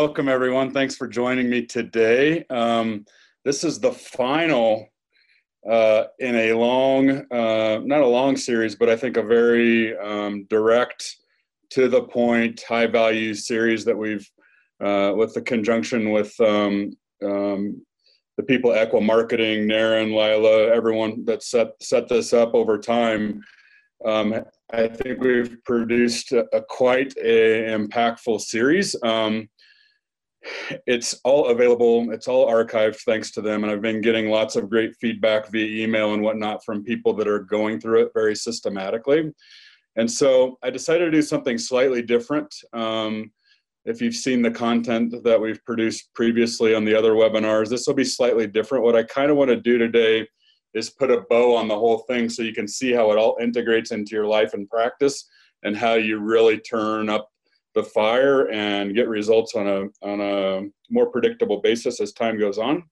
welcome everyone. Thanks for joining me today. Um, this is the final uh, in a long, uh, not a long series, but I think a very um, direct, to the point, high value series that we've, uh, with the conjunction with um, um the people at Ekwa Marketing, Naren, Lila, everyone that set set this up over time. Um, I think we've produced a, a quite a impactful series. Um, it's all available. It's all archived thanks to them. And I've been getting lots of great feedback via email and whatnot from people that are going through it very systematically. And so I decided to do something slightly different. Um, if you've seen the content that we've produced previously on the other webinars, this will be slightly different. What I kind of want to do today is put a bow on the whole thing so you can see how it all integrates into your life and practice and how you really turn up the fire and get results on a on a more predictable basis as time goes on.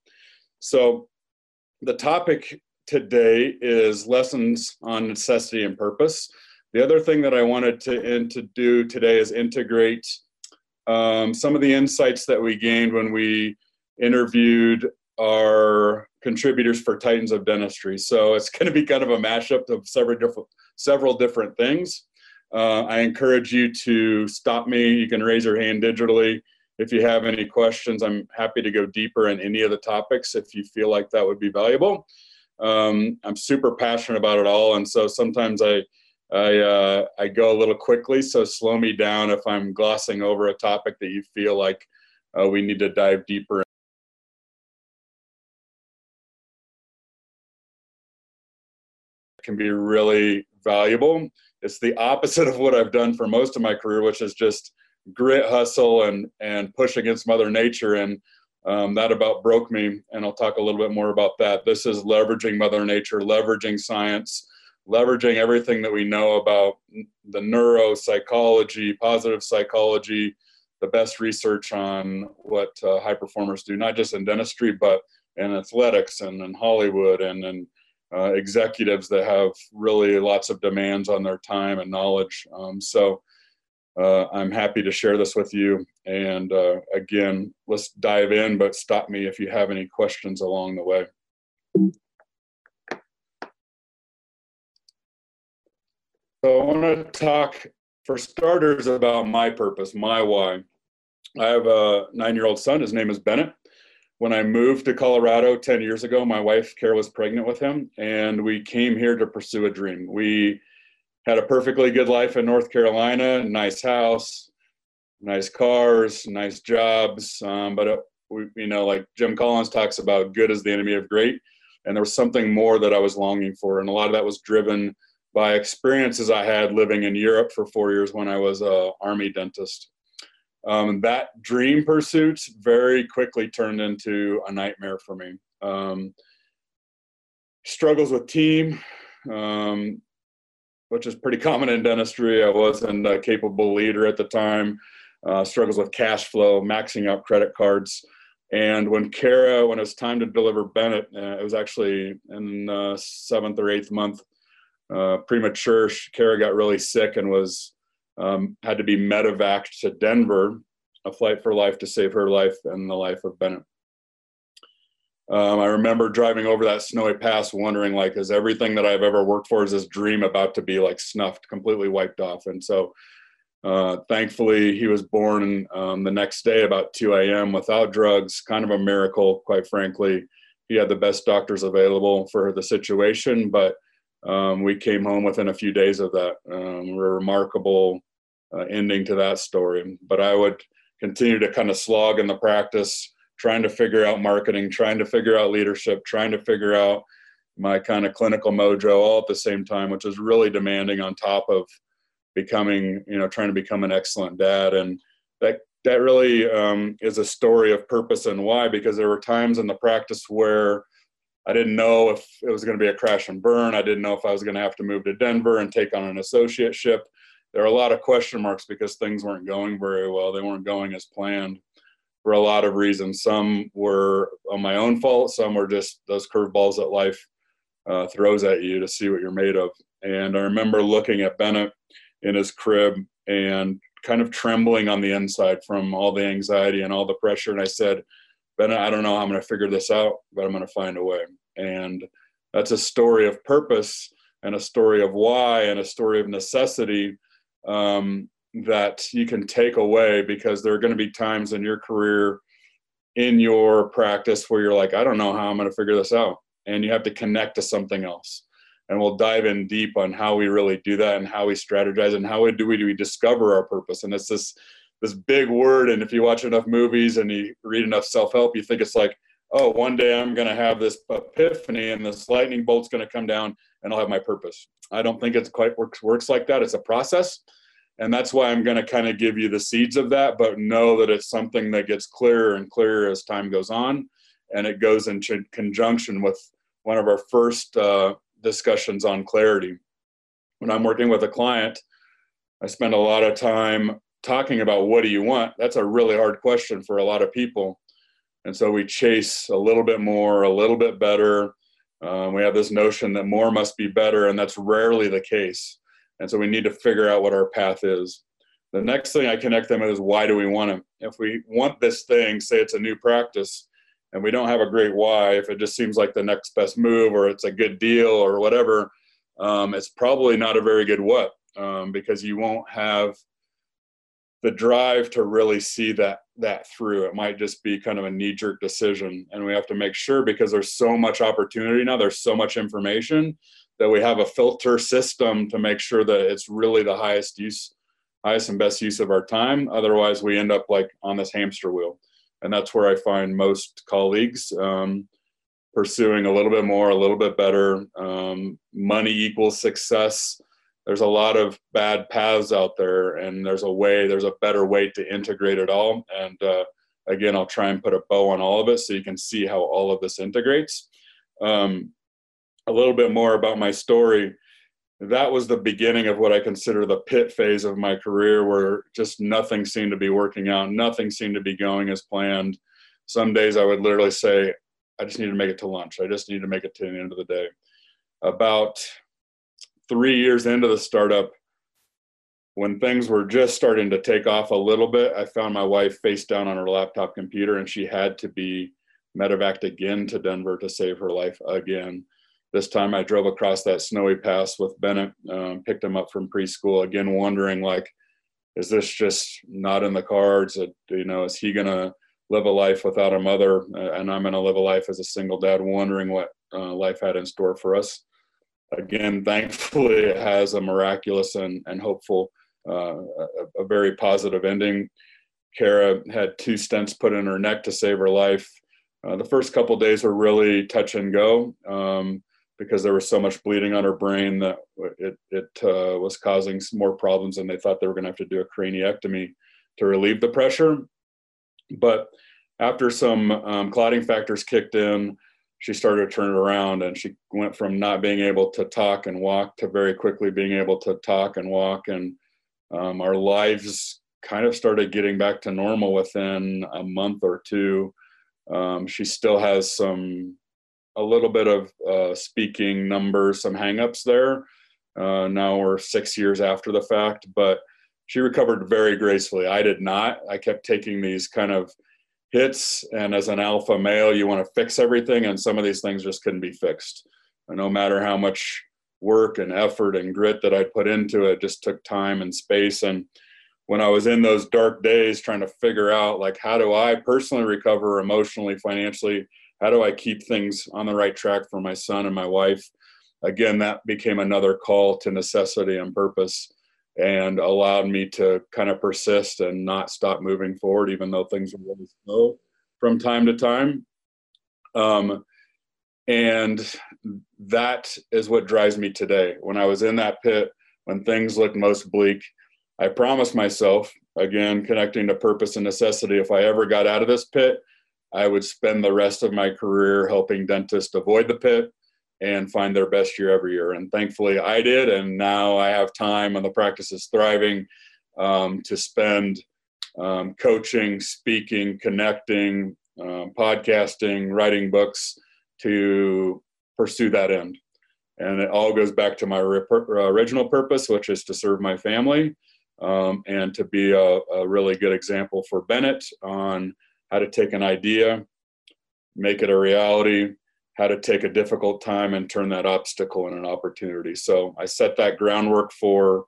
So the topic today is lessons on necessity and purpose. The other thing that I wanted to, in, to do today is integrate um, some of the insights that we gained when we interviewed our contributors for Titans of Dentistry. So it's going to be kind of a mashup of several different several different things. Uh, I encourage you to stop me. You can raise your hand digitally. If you have any questions, I'm happy to go deeper in any of the topics if you feel like that would be valuable. Um, I'm super passionate about it all, and so sometimes I I uh, I go a little quickly. So slow me down if I'm glossing over a topic that you feel like uh, we need to dive deeper. Can be really valuable it's the opposite of what I've done for most of my career, which is just grit, hustle, and and push against Mother Nature. And um, that about broke me. And I'll talk a little bit more about that. This is leveraging Mother Nature, leveraging science, leveraging everything that we know about the neuropsychology, positive psychology, the best research on what uh, high performers do, not just in dentistry, but in athletics and in Hollywood and in uh, executives that have really lots of demands on their time and knowledge. Um, so uh, I'm happy to share this with you. And uh, again, let's dive in, but stop me if you have any questions along the way. So I want to talk, for starters, about my purpose, my why. I have a nine-year-old son. His name is Bennett when I moved to Colorado 10 years ago, my wife, Kara, was pregnant with him, and we came here to pursue a dream. We had a perfectly good life in North Carolina, nice house, nice cars, nice jobs. Um, but, it, we, you know, like Jim Collins talks about, good is the enemy of great. And there was something more that I was longing for. And a lot of that was driven by experiences I had living in Europe for four years when I was a army dentist. Um, that dream pursuit very quickly turned into a nightmare for me. Um, struggles with team, um, which is pretty common in dentistry. I wasn't a capable leader at the time. Uh, struggles with cash flow, maxing out credit cards. And when Kara, when it was time to deliver Bennett, uh, it was actually in the seventh or eighth month, uh, premature. Kara got really sick and was um, had to be medevaced to Denver, a flight for life to save her life and the life of Bennett. Um, I remember driving over that snowy pass, wondering like, is everything that I've ever worked for, is this dream about to be like snuffed, completely wiped off? And so, uh, thankfully, he was born um, the next day about 2 a.m. without drugs. Kind of a miracle, quite frankly. He had the best doctors available for the situation, but um, we came home within a few days of that. Um, remarkable uh, ending to that story. But I would continue to kind of slog in the practice, trying to figure out marketing, trying to figure out leadership, trying to figure out my kind of clinical mojo all at the same time, which is really demanding on top of becoming, you know, trying to become an excellent dad. And that that really um, is a story of purpose and why, because there were times in the practice where I didn't know if it was going to be a crash and burn. I didn't know if I was going to have to move to Denver and take on an associateship. There are a lot of question marks because things weren't going very well. They weren't going as planned for a lot of reasons. Some were on my own fault. Some were just those curveballs that life uh, throws at you to see what you're made of. And I remember looking at Bennett in his crib and kind of trembling on the inside from all the anxiety and all the pressure. And I said, Bennett, I don't know how I'm going to figure this out, but I'm going to find a way. And that's a story of purpose and a story of why and a story of necessity um, that you can take away because there are going to be times in your career, in your practice, where you're like, I don't know how I'm going to figure this out. And you have to connect to something else. And we'll dive in deep on how we really do that and how we strategize and how do we, do we discover our purpose. And it's this this big word. And if you watch enough movies and you read enough self help, you think it's like, oh, one day I'm going to have this epiphany and this lightning bolt's going to come down and I'll have my purpose. I don't think it's quite works works like that. It's a process. And that's why i'm going to kind of give you the seeds of that but know that it's something that gets clearer and clearer as time goes on. And it goes in conjunction with one of our first uh, discussions on clarity. When i'm working with a client i spend a lot of time talking about what do you want? That's a really hard question for a lot of people. And so we chase a little bit more a little bit better um, we have this notion that more must be better and that's rarely the case and so we need to figure out what our path is. The next thing I connect them with is why do we want it? If we want this thing, say it's a new practice, and we don't have a great why, if it just seems like the next best move or it's a good deal or whatever, um, it's probably not a very good what um, because you won't have the drive to really see that that through. It might just be kind of a knee jerk decision, and we have to make sure because there's so much opportunity now. There's so much information that we have a filter system to make sure that it's really the highest use highest and best use of our time otherwise we end up like on this hamster wheel and that's where i find most colleagues um, pursuing a little bit more a little bit better um, money equals success there's a lot of bad paths out there and there's a way there's a better way to integrate it all and uh, again i'll try and put a bow on all of it so you can see how all of this integrates um, a little bit more about my story, that was the beginning of what I consider the pit phase of my career where just nothing seemed to be working out. Nothing seemed to be going as planned. Some days I would literally say, I just need to make it to lunch. I just need to make it to the end of the day. About three years into the startup, when things were just starting to take off a little bit, I found my wife face down on her laptop computer and she had to be medevaced again to Denver to save her life again. This time I drove across that snowy pass with Bennett, um, picked him up from preschool, again, wondering like, is this just not in the cards? you know, is he to live a life without a mother? And I'm to live a life as a single dad, wondering what uh, life had in store for us. Again, thankfully, it has a miraculous and, and hopeful, uh, a, a, very positive ending. Kara had two stents put in her neck to save her life. Uh, the first couple days were really touch and go. Um, because there was so much bleeding on her brain that it, it uh, was causing some more problems and they thought they were going to have to do a craniectomy to relieve the pressure but after some um, clotting factors kicked in she started to turn it around and she went from not being able to talk and walk to very quickly being able to talk and walk and um, our lives kind of started getting back to normal within a month or two um, she still has some a little bit of uh, speaking numbers, some hangups there. Uh, now we're six years after the fact, but she recovered very gracefully. I did not. I kept taking these kind of hits, and as an alpha male, you want to fix everything, and some of these things just couldn't be fixed. And no matter how much work and effort and grit that I put into it, just took time and space. And when I was in those dark days trying to figure out, like, how do I personally recover emotionally, financially, how do I keep things on the right track for my son and my wife? Again, that became another call to necessity and purpose and allowed me to kind of persist and not stop moving forward, even though things were really slow from time to time. Um, and that is what drives me today. When I was in that pit, when things looked most bleak, I promised myself, again, connecting to purpose and necessity, if I ever got out of this pit, I would spend the rest of my career helping dentists avoid the pit and find their best year every year. And thankfully, I did. And now I have time, and the practice is thriving um, to spend um, coaching, speaking, connecting, um, podcasting, writing books to pursue that end. And it all goes back to my original purpose, which is to serve my family um, and to be a, a, really good example for Bennett on how to take an idea, make it a reality, how to take a difficult time and turn that obstacle in an opportunity. So I set that groundwork for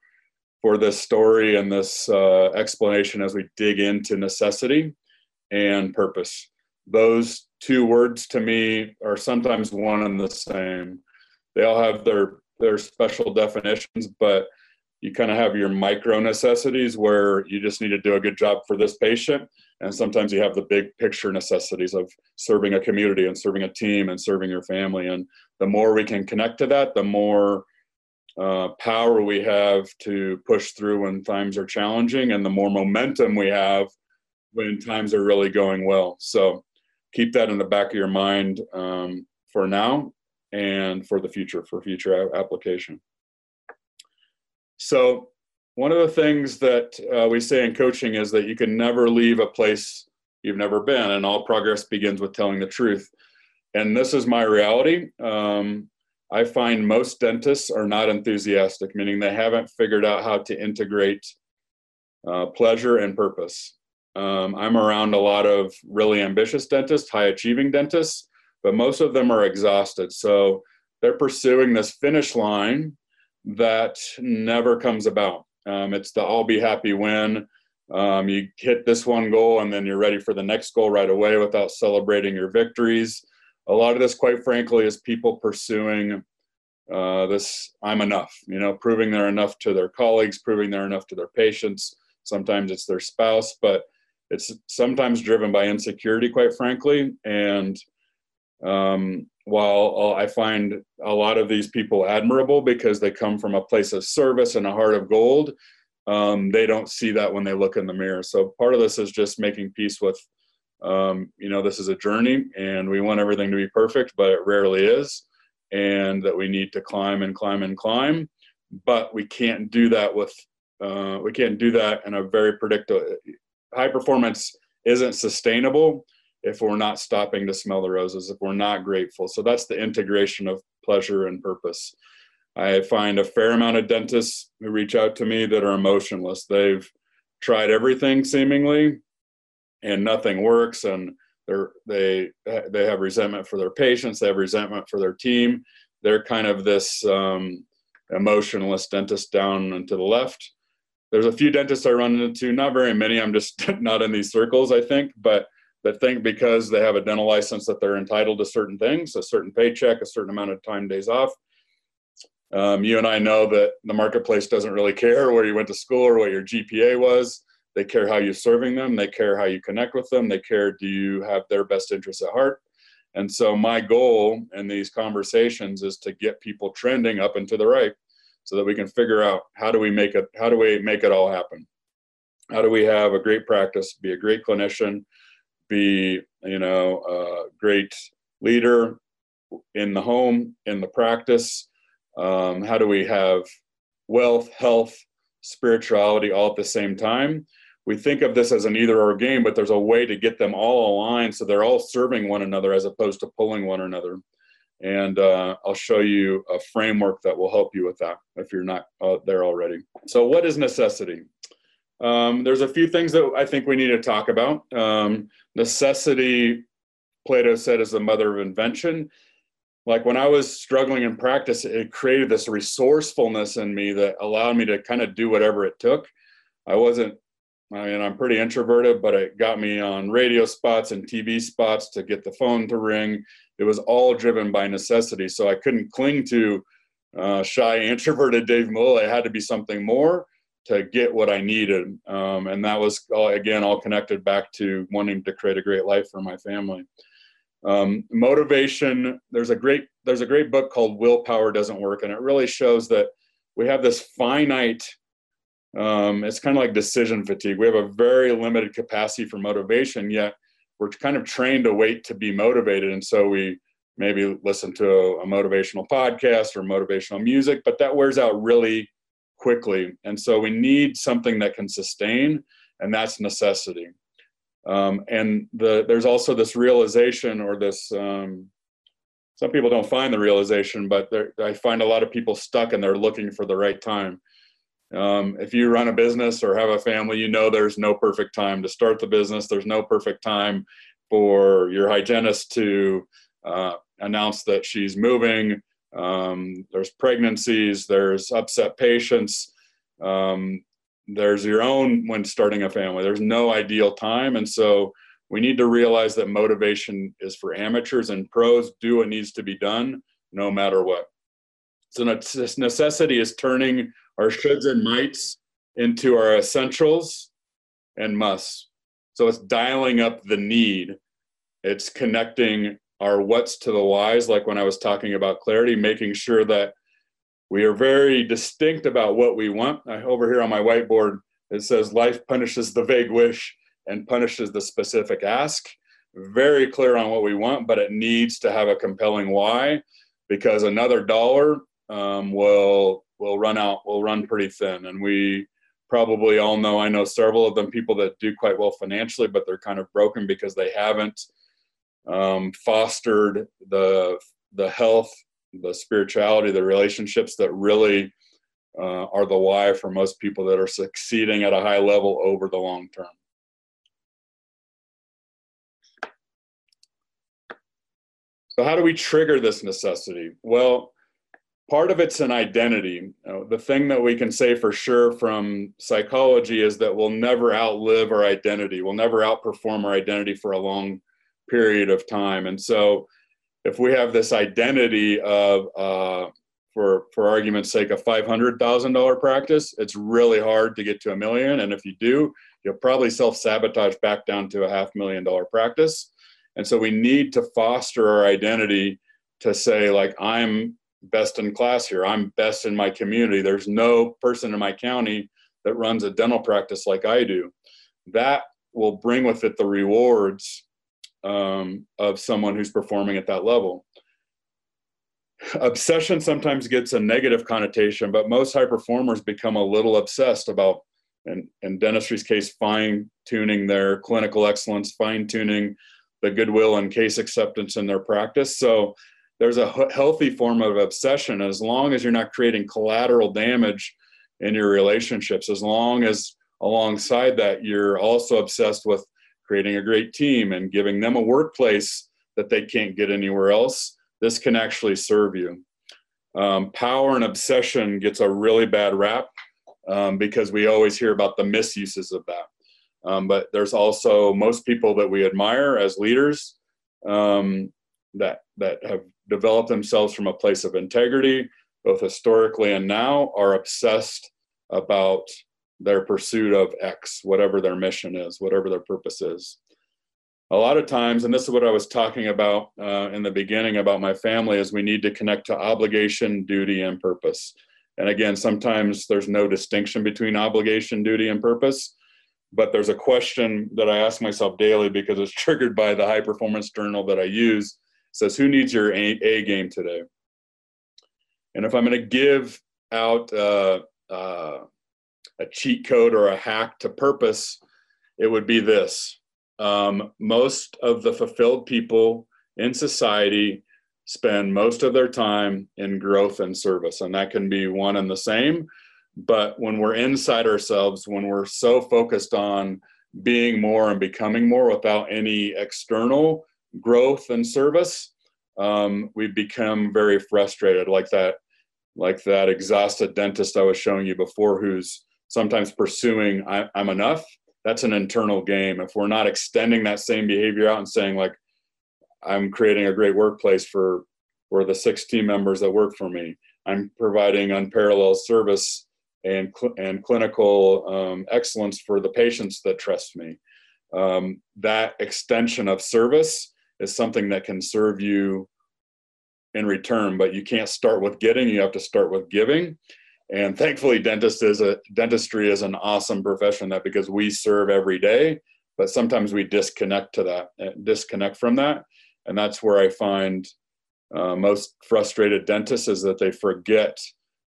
for this story and this uh, explanation as we dig into necessity and purpose. Those two words to me are sometimes one and the same. They all have their their special definitions, but you kind of have your micro necessities where you just need to do a good job for this patient and sometimes you have the big picture necessities of serving a community and serving a team and serving your family and the more we can connect to that the more uh, power we have to push through when times are challenging and the more momentum we have when times are really going well. So keep that in the back of your mind um, for now and for the future for future application so one of the things that uh, we say in coaching is that you can never leave a place you've never been, and all progress begins with telling the truth. And this is my reality. Um, I find most dentists are not enthusiastic, meaning they haven't figured out how to integrate uh, pleasure and purpose. Um, I'm around a lot of really ambitious dentists, high achieving dentists, but most of them are exhausted. So they're pursuing this finish line that never comes about. Um, it's the I'll be happy win. Um, you hit this one goal and then you're ready for the next goal right away without celebrating your victories. A lot of this, quite frankly, is people pursuing uh, this I'm enough, you know, proving they're enough to their colleagues, proving they're enough to their patients. Sometimes it's their spouse, but it's sometimes driven by insecurity, quite frankly. And um, while I find a lot of these people admirable because they come from a place of service and a heart of gold, um, they don't see that when they look in the mirror. So part of this is just making peace with, um, you know, this is a journey and we want everything to be perfect, but it rarely is. And that we need to climb and climb and climb. But we can't do that with, uh, we can't do that in a very predictable, high performance isn't sustainable if we're not stopping to smell the roses, if we're not grateful. So that's the integration of pleasure and purpose. I find a fair amount of dentists who reach out to me that are emotionless. They've tried everything seemingly and nothing works and they're they they have resentment for their patients, they have resentment for their team. They're kind of this um, emotionless dentist down and to the left. There's a few dentists I run into, not very many. I'm just not in these circles, I think, but that think because they have a dental license that they're entitled to certain things, a certain paycheck, a certain amount of time days off. Um, you and I know that the marketplace doesn't really care where you went to school or what your GPA was. They care how you're serving them. They care how you connect with them. They care do you have their best interests at heart. And so my goal in these conversations is to get people trending up and to the right, so that we can figure out how do we make it how do we make it all happen. How do we have a great practice, be a great clinician, be you know a great leader in the home in the practice. Um, how do we have wealth health spirituality all at the same time? We think of this as an either or game but there's a way to get them all aligned so they're all serving one another as opposed to pulling one another. And uh, i'll show you a framework that will help you with that if you're not uh, there already. So what is necessity um, there's a few things that I think we need to talk about. Um, necessity, Plato said, is the mother of invention. Like when I was struggling in practice, it created this resourcefulness in me that allowed me to kind of do whatever it took. I wasn't, I mean, I'm pretty introverted, but it got me on radio spots and TV spots to get the phone to ring. It was all driven by necessity. So I couldn't cling to uh, shy, introverted Dave Mull. It had to be something more to get what I needed. Um, and that was all, again all connected back to wanting to create a great life for my family. Um, motivation. There's a great there's a great book called Willpower Doesn't Work, and it really shows that we have this finite. Um, it's kind of like decision fatigue. We have a very limited capacity for motivation, yet we're kind of trained to wait to be motivated, and so we maybe listen to a, a motivational podcast or motivational music, but that wears out really quickly. And so we need something that can sustain, and that's necessity. Um, and the, there's also this realization or this, um, some people don't find the realization, but I find a lot of people stuck and they're looking for the right time. Um, if you run a business or have a family, you know there's no perfect time to start the business. There's no perfect time for your hygienist to uh, announce that she's moving. Um, there's pregnancies, there's upset patients, um, there's your own when starting a family. There's no ideal time. And so we need to realize that motivation is for amateurs and pros do what needs to be done no matter what. So necessity is turning our shoulds and mights into our essentials and musts. So it's dialing up the need. It's connecting our what's to the whys, like when I was talking about clarity, making sure that we are very distinct about what we want. I, over here on my whiteboard, it says life punishes the vague wish and punishes the specific ask. Very clear on what we want, but it needs to have a compelling why because another dollar um, will will run out, will run pretty thin. And we probably all know, I know several of them people that do quite well financially, but they're kind of broken because they haven't um, fostered the the health, the spirituality, the relationships that really uh, are the why for most people that are succeeding at a high level over the long term. So, how do we trigger this necessity? Well, part of it's an identity. You know, the thing that we can say for sure from psychology is that we'll never outlive our identity. We'll never outperform our identity for a long period of time. And so, if we have this identity of, uh, for for argument's sake, a five hundred thousand dollar practice, it's really hard to get to a million. And if you do, you'll probably self sabotage back down to a half million dollar practice. And so we need to foster our identity to say like I'm best in class here. I'm best in my community. There's no person in my county that runs a dental practice like I do. That will bring with it the rewards um, of someone who's performing at that level. Obsession sometimes gets a negative connotation, but most high performers become a little obsessed about, in, in dentistry's case, fine tuning their clinical excellence, fine tuning the goodwill and case acceptance in their practice. So there's a healthy form of obsession as long as you're not creating collateral damage in your relationships as long as alongside that you're also obsessed with creating a great team and giving them a workplace that they can't get anywhere else this can actually serve you. Um, power and obsession gets a really bad rap um, because we always hear about the misuses of that. Um, but there's also most people that we admire as leaders um, that that have developed themselves from a place of integrity, both historically and now, are obsessed about their pursuit of X, whatever their mission is, whatever their purpose is. A lot of times, and this is what I was talking about uh, in the beginning about my family, is we need to connect to obligation, duty, and purpose. And again, sometimes there's no distinction between obligation, duty, and purpose. But there's a question that I ask myself daily because it's triggered by the high performance journal that I use says, Who needs your A, a game today? And if I'm going to give out uh, uh, a cheat code or a hack to purpose, it would be this. Um, most of the fulfilled people in society spend most of their time in growth and service, and that can be one and the same. But when we're inside ourselves, when we're so focused on being more and becoming more without any external growth and service, um, we become very frustrated, like that, like that exhausted dentist I was showing you before, who's sometimes pursuing I, I'm enough. That's an internal game. If we're not extending that same behavior out and saying like, I'm creating a great workplace for for the six team members that work for me. I'm providing unparalleled service and cl- and clinical um, excellence for the patients that trust me. Um, that extension of service is something that can serve you in return but you can't start with getting you have to start with giving and thankfully dentist is a dentistry is an awesome profession that because we serve every day but sometimes we disconnect to that eh, disconnect from that and that's where i find uh, most frustrated dentists is that they forget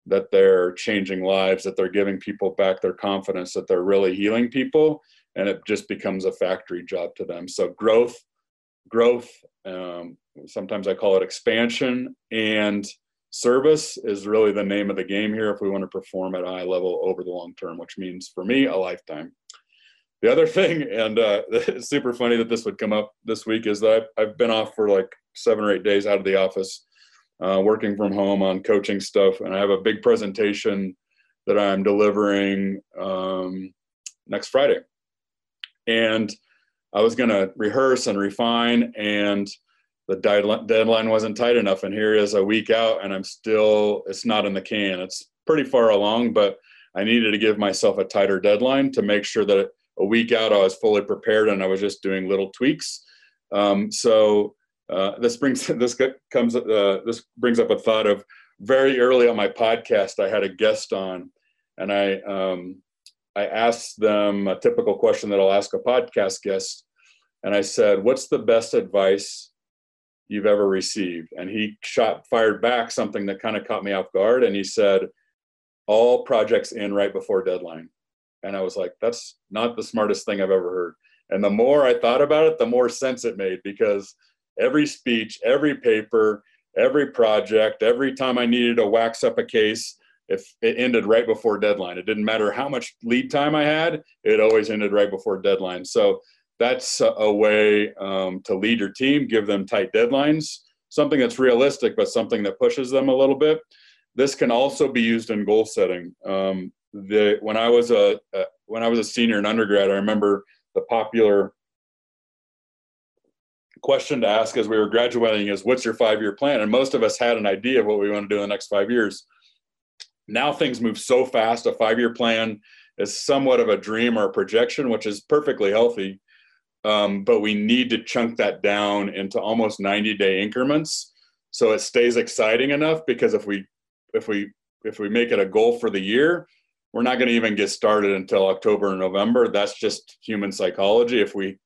that they're changing lives that they're giving people back their confidence that they're really healing people and it just becomes a factory job to them so growth growth. Um, sometimes I call it expansion and service is really the name of the game here if we want to perform at a high level over the long term, which means for me, a lifetime. The other thing, and uh, it's super funny that this would come up this week, is that I've, been off for like seven or eight days out of the office, uh, working from home on coaching stuff, and I have a big presentation that I'm delivering um, next Friday. And I was going to rehearse and refine, and the deadline wasn't tight enough. And here is a week out, and I'm still, it's not in the can. It's pretty far along, but I needed to give myself a tighter deadline to make sure that a week out I was fully prepared and I was just doing little tweaks. Um, so uh, this brings this comes uh, this brings up a thought of very early on my podcast I had a guest on, and I um, I asked them a typical question that I'll ask a podcast guest, and I said, "What's the best advice you've ever received?" And he shot fired back something that kind of caught me off guard, and he said, "All projects in right before deadline." And I was like, "That's not the smartest thing I've ever heard." And the more I thought about it, the more sense it made because every speech, every paper, every project, every time I needed to wax up a case, if it ended right before deadline. It didn't matter how much lead time I had, it always ended right before deadline. So that's a way um, to lead your team, give them tight deadlines, something that's realistic, but something that pushes them a little bit. This can also be used in goal setting. Um, the when I was a, when I was a senior in undergrad, I remember the popular question to ask as we were graduating is what's your five year plan and most of us had an idea of what we want to do in the next five years now things move so fast a five year plan is somewhat of a dream or a projection which is perfectly healthy um, but we need to chunk that down into almost 90 day increments so it stays exciting enough because if we if we if we make it a goal for the year we're not going to even get started until october or november that's just human psychology if we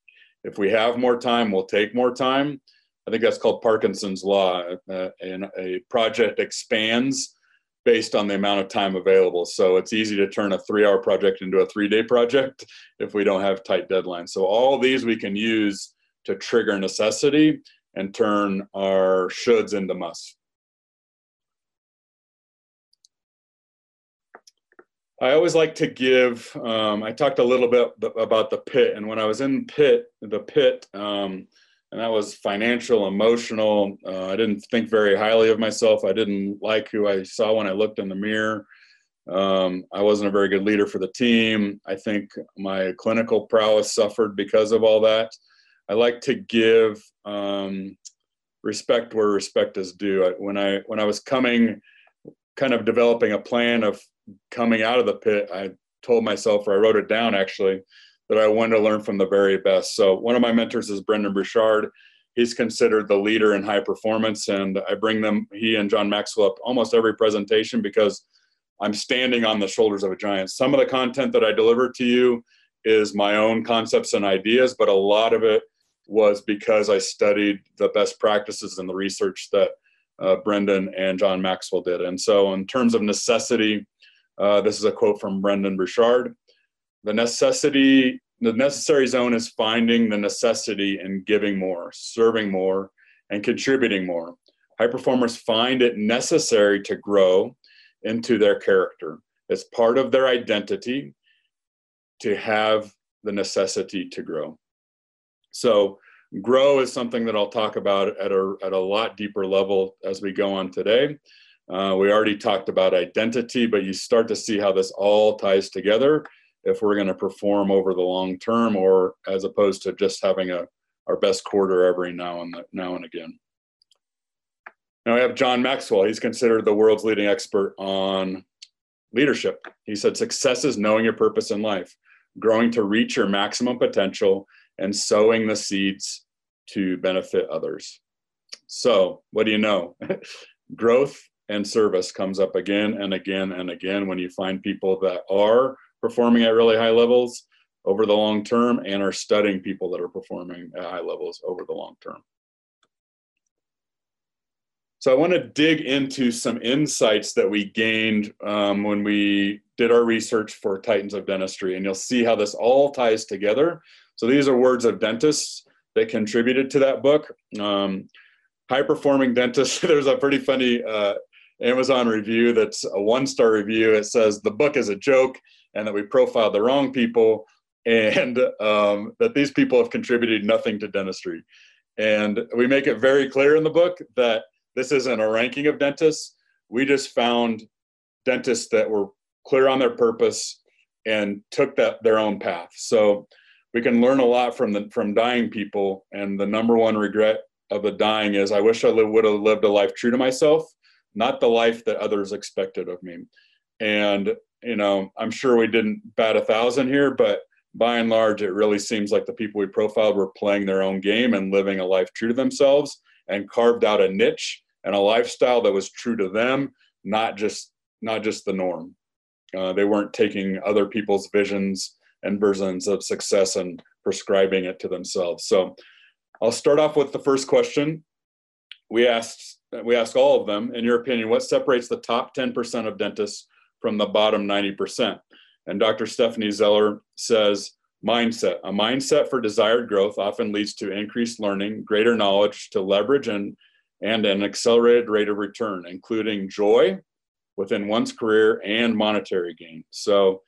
if we have more time, we'll take more time. I think that's called Parkinson's law. Uh, and a project expands based on the amount of time available. So it's easy to turn a three hour project into a three day project if we don't have tight deadlines. So all these we can use to trigger necessity and turn our shoulds into musts. I always like to give. Um, I talked a little bit about the pit, and when I was in pit, the pit, um, and that was financial, emotional. Uh, I didn't think very highly of myself. I didn't like who I saw when I looked in the mirror. Um, I wasn't a very good leader for the team. I think my clinical prowess suffered because of all that. I like to give um, respect where respect is due. When I when I was coming, kind of developing a plan of coming out of the pit, I told myself, or I wrote it down actually, that I wanted to learn from the very best. So one of my mentors is Brendon Burchard. He's considered the leader in high performance, and I bring them, he and John Maxwell, up almost every presentation because I'm standing on the shoulders of a giant. Some of the content that I deliver to you is my own concepts and ideas, but a lot of it was because I studied the best practices and the research that uh, Brendon and John Maxwell did. And so, in terms of necessity, uh, this is a quote from Brendon Burchard. The necessity, the necessary zone is finding the necessity in giving more, serving more, and contributing more. High performers find it necessary to grow into their character. It's part of their identity to have the necessity to grow. So, grow is something that I'll talk about at a, at a lot deeper level as we go on today. Uh, we already talked about identity, but you start to see how this all ties together if we're going to perform over the long term, or as opposed to just having a our best quarter every now and now and again. Now we have John Maxwell. He's considered the world's leading expert on leadership. He said, "Success is knowing your purpose in life, growing to reach your maximum potential, and sowing the seeds to benefit others." So, what do you know? Growth and service comes up again and again and again when you find people that are performing at really high levels over the long term and are studying people that are performing at high levels over the long term. So I want to dig into some insights that we gained um, when we did our research for Titans of Dentistry, and you'll see how this all ties together. So these are words of dentists that contributed to that book. Um, high performing dentists. There's a pretty funny uh, Amazon review that's a one star review. It says the book is a joke and that we profiled the wrong people and um, that these people have contributed nothing to dentistry. And we make it very clear in the book that this isn't a ranking of dentists. We just found dentists that were clear on their purpose and took that their own path. So we can learn a lot from the from dying people. And the number one regret of the dying is I wish I would have lived a life true to myself, not the life that others expected of me. And you know, I'm sure we didn't bat a thousand here, but by and large, it really seems like the people we profiled were playing their own game and living a life true to themselves and carved out a niche and a lifestyle that was true to them, not just not just the norm. Uh, they weren't taking other people's visions and versions of success and prescribing it to themselves. So I'll start off with the first question. We asked we asked all of them, in your opinion, what separates the top 10% of dentists from the bottom 90%? And Dr. Stephanie Zeller says, mindset. A mindset for desired growth often leads to increased learning, greater knowledge to leverage and and an accelerated rate of return, including joy within one's career and monetary gain. So,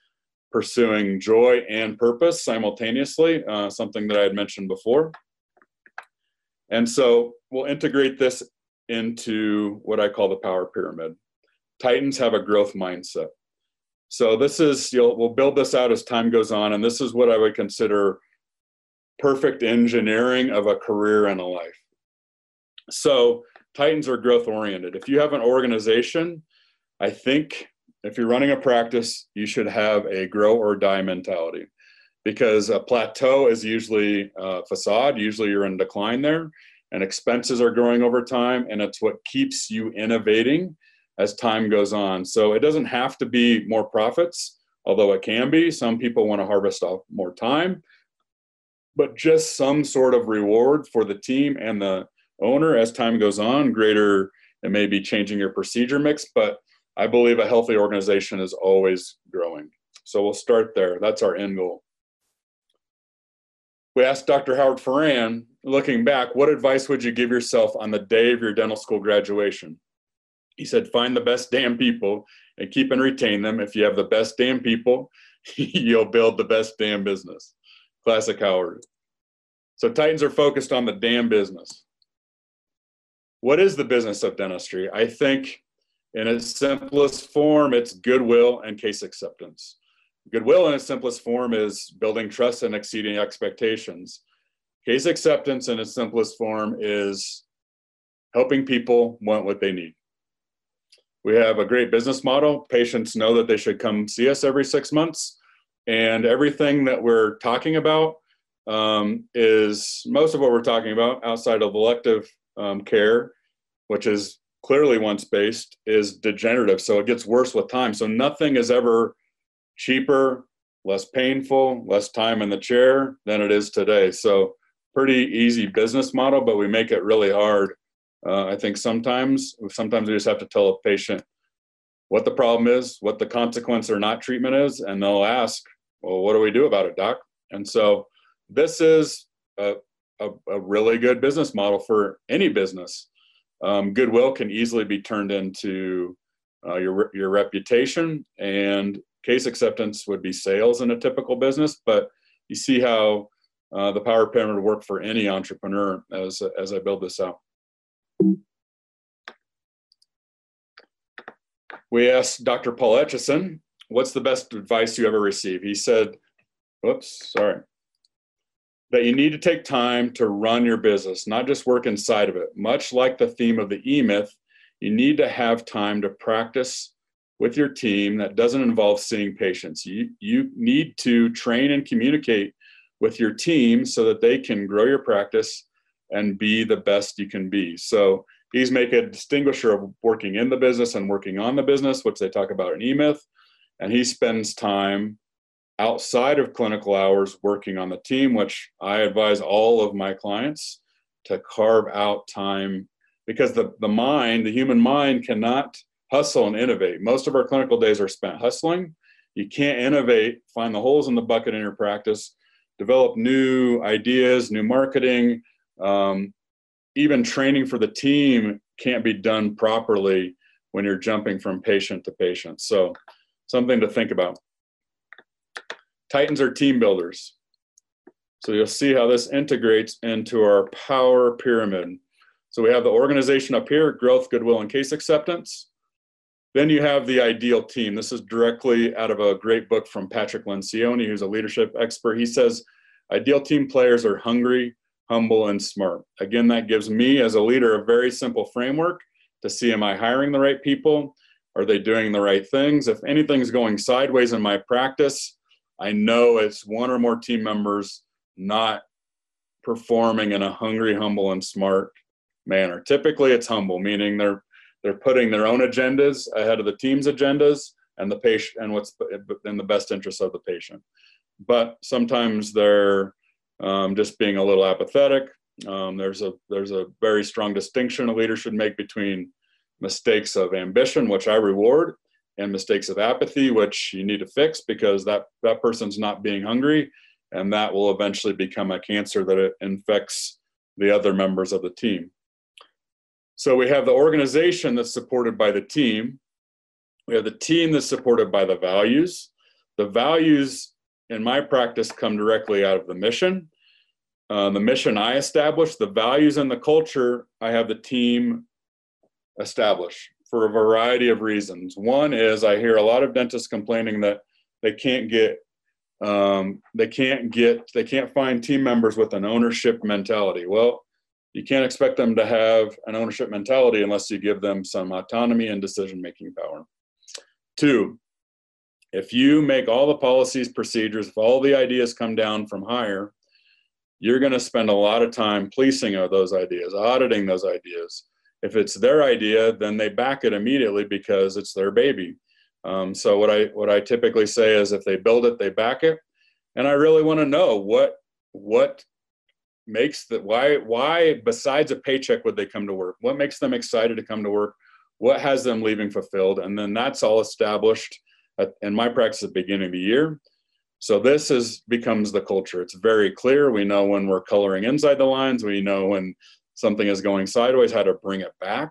pursuing joy and purpose simultaneously, uh, something that I had mentioned before. And so, we'll integrate this into what I call the power pyramid. Titans have a growth mindset. So, this is, you'll, we'll build this out as time goes on, and this is what I would consider perfect engineering of a career and a life. So Titans are growth oriented. If you have an organization, I think if you're running a practice, you should have a grow or die mentality because a plateau is usually a facade. Usually you're in decline there and expenses are growing over time. And it's what keeps you innovating as time goes on. So it doesn't have to be more profits, although it can be. Some people want to harvest off more time, but just some sort of reward for the team and the owner as time goes on, greater it may be changing your procedure mix, but I believe a healthy organization is always growing. So we'll start there. That's our end goal. We asked Dr. Howard Farran, looking back, what advice would you give yourself on the day of your dental school graduation? He said, find the best damn people and keep and retain them. If you have the best damn people, you'll build the best damn business. Classic Howard. So Titans are focused on the damn business what is the business of dentistry? I think in its simplest form, it's goodwill and case acceptance. Goodwill in its simplest form is building trust and exceeding expectations. Case acceptance in its simplest form is helping people want what they need. We have a great business model. Patients know that they should come see us every six months. And everything that we're talking about um, is most of what we're talking about outside of elective um, care, which is clearly once based, is degenerative. So it gets worse with time. So nothing is ever cheaper, less painful, less time in the chair than it is today. So pretty easy business model, but we make it really hard. Uh, I think sometimes, sometimes we just have to tell a patient what the problem is, what the consequence or not treatment is, and they'll ask, "Well, what do we do about it, doc?" And so this is a, a, a really good business model for any business. Um, goodwill can easily be turned into uh, your your reputation, and case acceptance would be sales in a typical business. But you see how uh, the power pyramid would work for any entrepreneur as as I build this out. We asked Dr. Paul Etchison, "What's the best advice you ever received?" He said, "Whoops, sorry." that you need to take time to run your business, not just work inside of it. Much like the theme of the E Myth, you need to have time to practice with your team that doesn't involve seeing patients. You, you need to train and communicate with your team so that they can grow your practice and be the best you can be. So he's make a distinguisher of working in the business and working on the business, which they talk about in E Myth. And he spends time outside of clinical hours working on the team, which I advise all of my clients to carve out time because the, the mind, the human mind, cannot hustle and innovate. Most of our clinical days are spent hustling. You can't innovate, find the holes in the bucket in your practice, develop new ideas, new marketing, um, even training for the team can't be done properly when you're jumping from patient to patient. So, something to think about. Titans are team builders. So, you'll see how this integrates into our power pyramid. So, we have the organization up here growth, goodwill, and case acceptance. Then you have the ideal team. This is directly out of a great book from Patrick Lencioni, who's a leadership expert. He says, Ideal team players are hungry, humble, and smart. Again, that gives me as a leader a very simple framework to see am I hiring the right people? Are they doing the right things? If anything's going sideways in my practice, I know it's one or more team members not performing in a hungry, humble, and smart manner. Typically, it's humble, meaning they're they're putting their own agendas ahead of the team's agendas and the patient and what's in the best interest of the patient. But sometimes they're um, just being a little apathetic. Um, there's a there's a very strong distinction a leader should make between mistakes of ambition, which I reward, and mistakes of apathy, which you need to fix because that that person's not being hungry, and that will eventually become a cancer that it infects the other members of the team. So we have the organization that's supported by the team. We have the team that's supported by the values. The values in my practice come directly out of the mission. Uh, the mission I establish, the values and the culture, I have the team establish for a variety of reasons. One is I hear a lot of dentists complaining that they can't get um, they can't get they can't find team members with an ownership mentality. Well, you can't expect them to have an ownership mentality unless you give them some autonomy and decision making power. Two, if you make all the policies, procedures, if all the ideas come down from higher, you're going to spend a lot of time policing those ideas, auditing those ideas. If it's their idea, then they back it immediately because it's their baby. Um, so what I what I typically say is, if they build it, they back it, and I really want to know what what makes that why why besides a paycheck would they come to work what makes them excited to come to work what has them leaving fulfilled and then that's all established in my practice at the beginning of the year. So this is becomes the culture. It's very clear. We know when we're coloring inside the lines. We know when something is going sideways how to bring it back.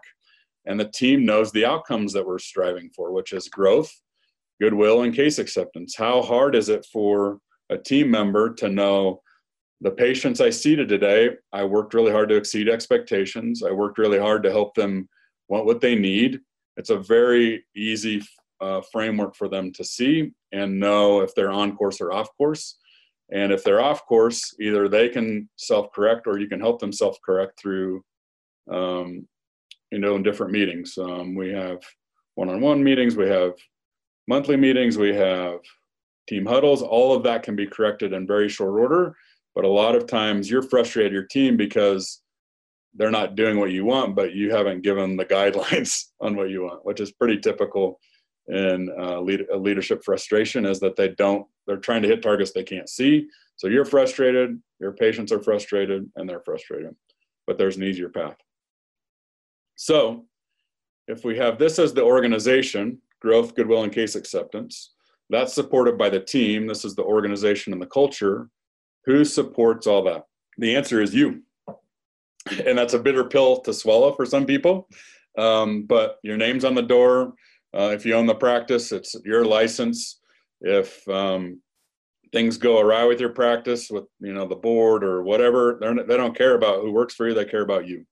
And the team knows the outcomes that we're striving for which is growth goodwill and case acceptance. How hard is it for a team member to know the patients I seated today, I worked really hard to exceed expectations. I worked really hard to help them want what they need. It's a very easy uh, framework for them to see and know if they're on course or off course. And if they're off course, either they can self correct or you can help them self correct through, um, you know, in different meetings. Um, we have one on one meetings, we have monthly meetings, we have team huddles. All of that can be corrected in very short order but a lot of times you're frustrated your team because they're not doing what you want, but you haven't given the guidelines on what you want, which is pretty typical in uh, lead, leadership frustration is that they don't, they're trying to hit targets they can't see. So you're frustrated, your patients are frustrated, and they're frustrated, but there's an easier path. So if we have this as the organization, growth, goodwill, and case acceptance, that's supported by the team. This is the organization and the culture. Who supports all that? The answer is you. And that's a bitter pill to swallow for some people. Um, but your name's on the door. Uh, if you own the practice, it's your license. If um, things go awry with your practice, with you know the board or whatever, they don't care about who works for you. They care about you.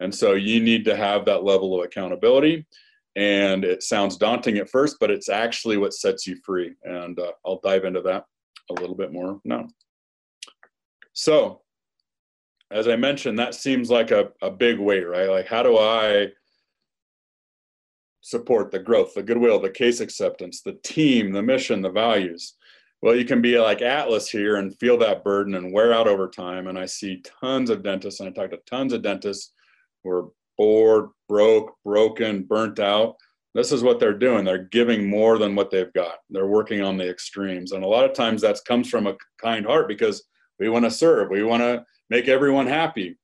And so you need to have that level of accountability. And it sounds daunting at first, but it's actually what sets you free. And uh, I'll dive into that a little bit more now. So, as I mentioned, that seems like a, a big weight, right? Like, how do I support the growth, the goodwill, the case acceptance, the team, the mission, the values? Well, you can be like Atlas here and feel that burden and wear out over time. And I see tons of dentists, and I talk to tons of dentists who are bored, broke, broken, burnt out. This is what they're doing. They're giving more than what they've got. They're working on the extremes. And a lot of times that comes from a kind heart because we want to serve. We want to make everyone happy.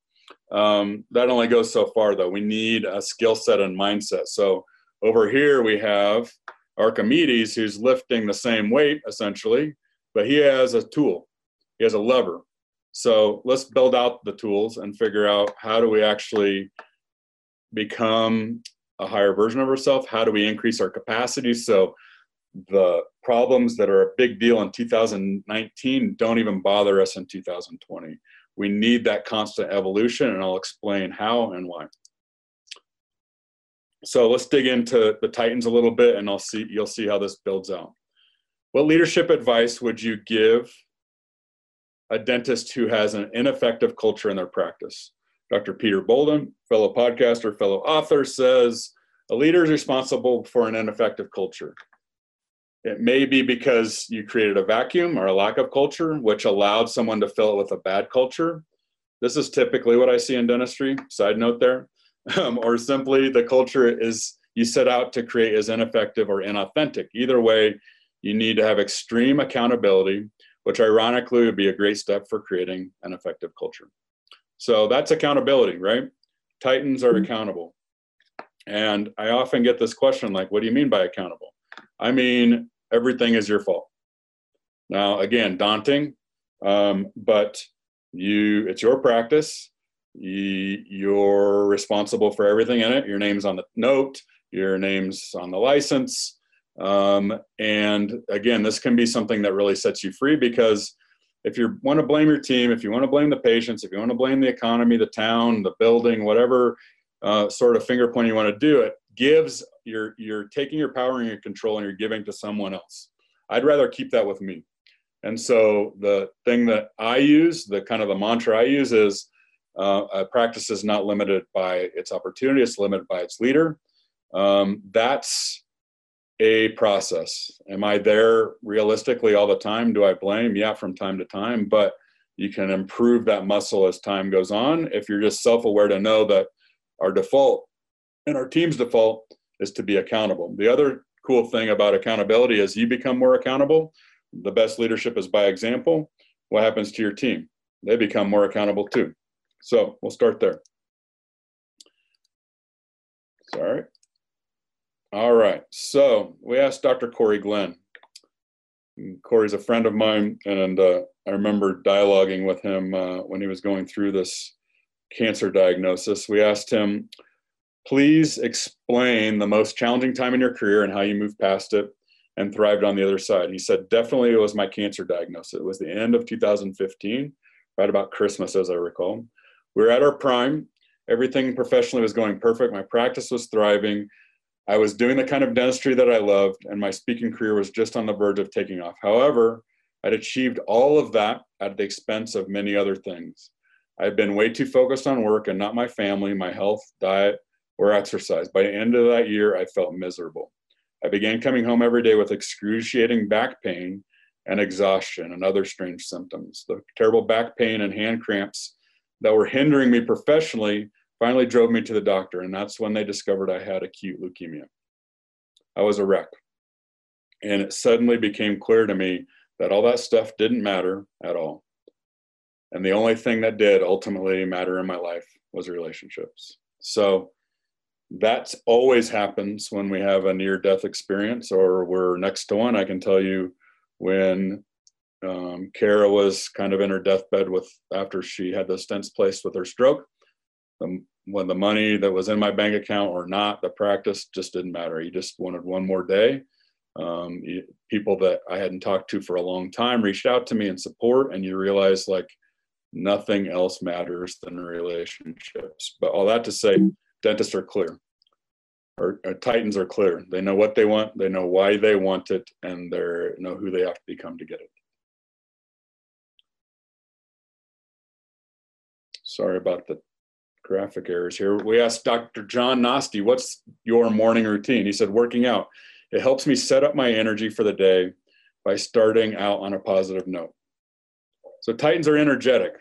Um, that only goes so far, though. We need a skill set and mindset. So over here we have Archimedes, who's lifting the same weight essentially, but he has a tool. He has a lever. So let's build out the tools and figure out how do we actually become a higher version of ourselves? How do we increase our capacity so the problems that are a big deal in 2019 don't even bother us in 2020? We need that constant evolution, and I'll explain how and why. So let's dig into the Titans a little bit, and I'll see you'll see how this builds out. What leadership advice would you give a dentist who has an ineffective culture in their practice? Dr. Peter Boulden, fellow podcaster, fellow author, says a leader is responsible for an ineffective culture. It may be because you created a vacuum or a lack of culture, which allowed someone to fill it with a bad culture. This is typically what I see in dentistry, side note there. Um, or simply the culture is you set out to create is ineffective or inauthentic. Either way, you need to have extreme accountability, which ironically would be a great step for creating an effective culture. So that's accountability, right? Titans are mm-hmm. accountable. And I often get this question like, what do you mean by accountable? I mean, everything is your fault. Now, again, daunting, um, but you it's your practice. You, you're responsible for everything in it. Your name's on the note, your name's on the license. Um, and again, this can be something that really sets you free because if you want to blame your team, if you want to blame the patients, if you want to blame the economy, the town, the building, whatever uh, sort of finger point you want to do, it gives you're you're taking your power and your control and you're giving to someone else. I'd rather keep that with me. And so the thing that I use, the kind of the mantra I use is uh, a practice is not limited by its opportunity, it's limited by its leader. Um, that's a process. Am I there realistically all the time? Do I blame? Yeah, from time to time, but you can improve that muscle as time goes on if you're just self aware to know that our default and our team's default is to be accountable. The other cool thing about accountability is you become more accountable. The best leadership is by example. What happens to your team? They become more accountable too. So we'll start there. Sorry. All right. So we asked Dr. Corey Glenn. Corey's a friend of mine, and uh, I remember dialoguing with him uh, when he was going through this cancer diagnosis. We asked him, please explain the most challenging time in your career and how you moved past it and thrived on the other side. He said, definitely it was my cancer diagnosis. It was the end of 2015, right about Christmas, as I recall. We were at our prime. Everything professionally was going perfect. My practice was thriving. I was doing the kind of dentistry that I loved, and my speaking career was just on the verge of taking off. However, I'd achieved all of that at the expense of many other things. I'd been way too focused on work and not my family, my health, diet, or exercise. By the end of that year, I felt miserable. I began coming home every day with excruciating back pain and exhaustion and other strange symptoms. The terrible back pain and hand cramps that were hindering me professionally finally drove me to the doctor, and that's when they discovered I had acute leukemia. I was a wreck. And it suddenly became clear to me that all that stuff didn't matter at all. And the only thing that did ultimately matter in my life was relationships. So that always happens when we have a near death experience or we're next to one. I can tell you when um, Kara was kind of in her deathbed with after she had the stents placed with her stroke. Um, when the money that was in my bank account or not, the practice just didn't matter. He just wanted one more day. Um, people that I hadn't talked to for a long time reached out to me in support, and you realize like nothing else matters than relationships. But all that to say, dentists are clear. Or, or, titans are clear. They know what they want, they know why they want it, and they know who they have to become to get it. Sorry about the graphic errors here. We asked Dr. John Nosti, what's your morning routine? He said, working out. It helps me set up my energy for the day by starting out on a positive note. So Titans are energetic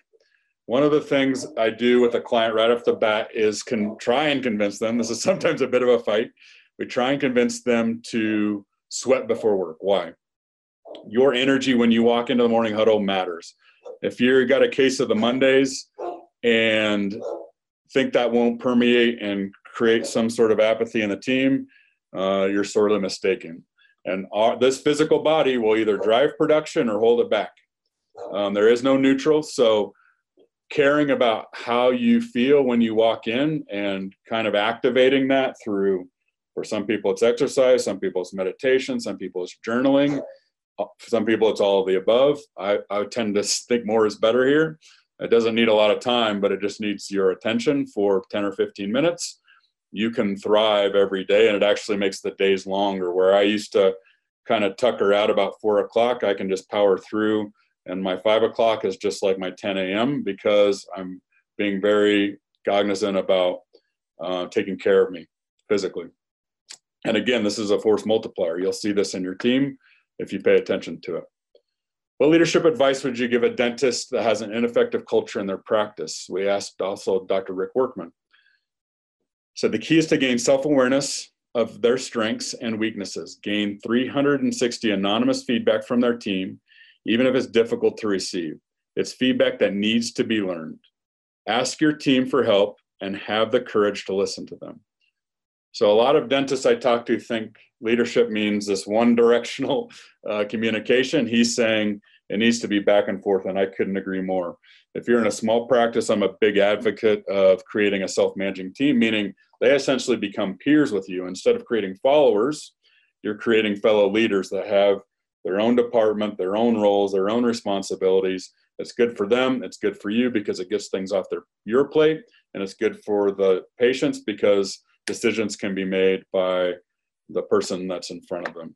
one of the things I do with a client right off the bat is can try and convince them. This is sometimes a bit of a fight. We try and convince them to sweat before work. Why? Your energy when you walk into the morning huddle matters. If you've got a case of the Mondays and think that won't permeate and create some sort of apathy in the team, uh, you're sorely mistaken. And our, this physical body will either drive production or hold it back. Um, there is no neutral. So caring about how you feel when you walk in and kind of activating that through for some people it's exercise some people it's meditation some people it's journaling uh, some people it's all of the above I, I tend to think more is better here it doesn't need a lot of time but it just needs your attention for 10 or 15 minutes you can thrive every day and it actually makes the days longer where i used to kind of tucker out about four o'clock i can just power through and my five o'clock is just like my 10 a.m. because I'm being very cognizant about uh, taking care of me physically. And again, this is a force multiplier. You'll see this in your team if you pay attention to it. What leadership advice would you give a dentist that has an ineffective culture in their practice? We asked also Dr. Rick Workman. So the key is to gain self-awareness of their strengths and weaknesses, gain 360 anonymous feedback from their team, even if it's difficult to receive. It's feedback that needs to be learned. Ask your team for help and have the courage to listen to them. So, a lot of dentists I talk to think leadership means this one directional uh, communication. He's saying it needs to be back and forth, and I couldn't agree more. If you're in a small practice, I'm a big advocate of creating a self managing team, meaning they essentially become peers with you. Instead of creating followers, you're creating fellow leaders that have their own department, their own roles, their own responsibilities. It's good for them. It's good for you because it gets things off their your plate, and it's good for the patients because decisions can be made by the person that's in front of them.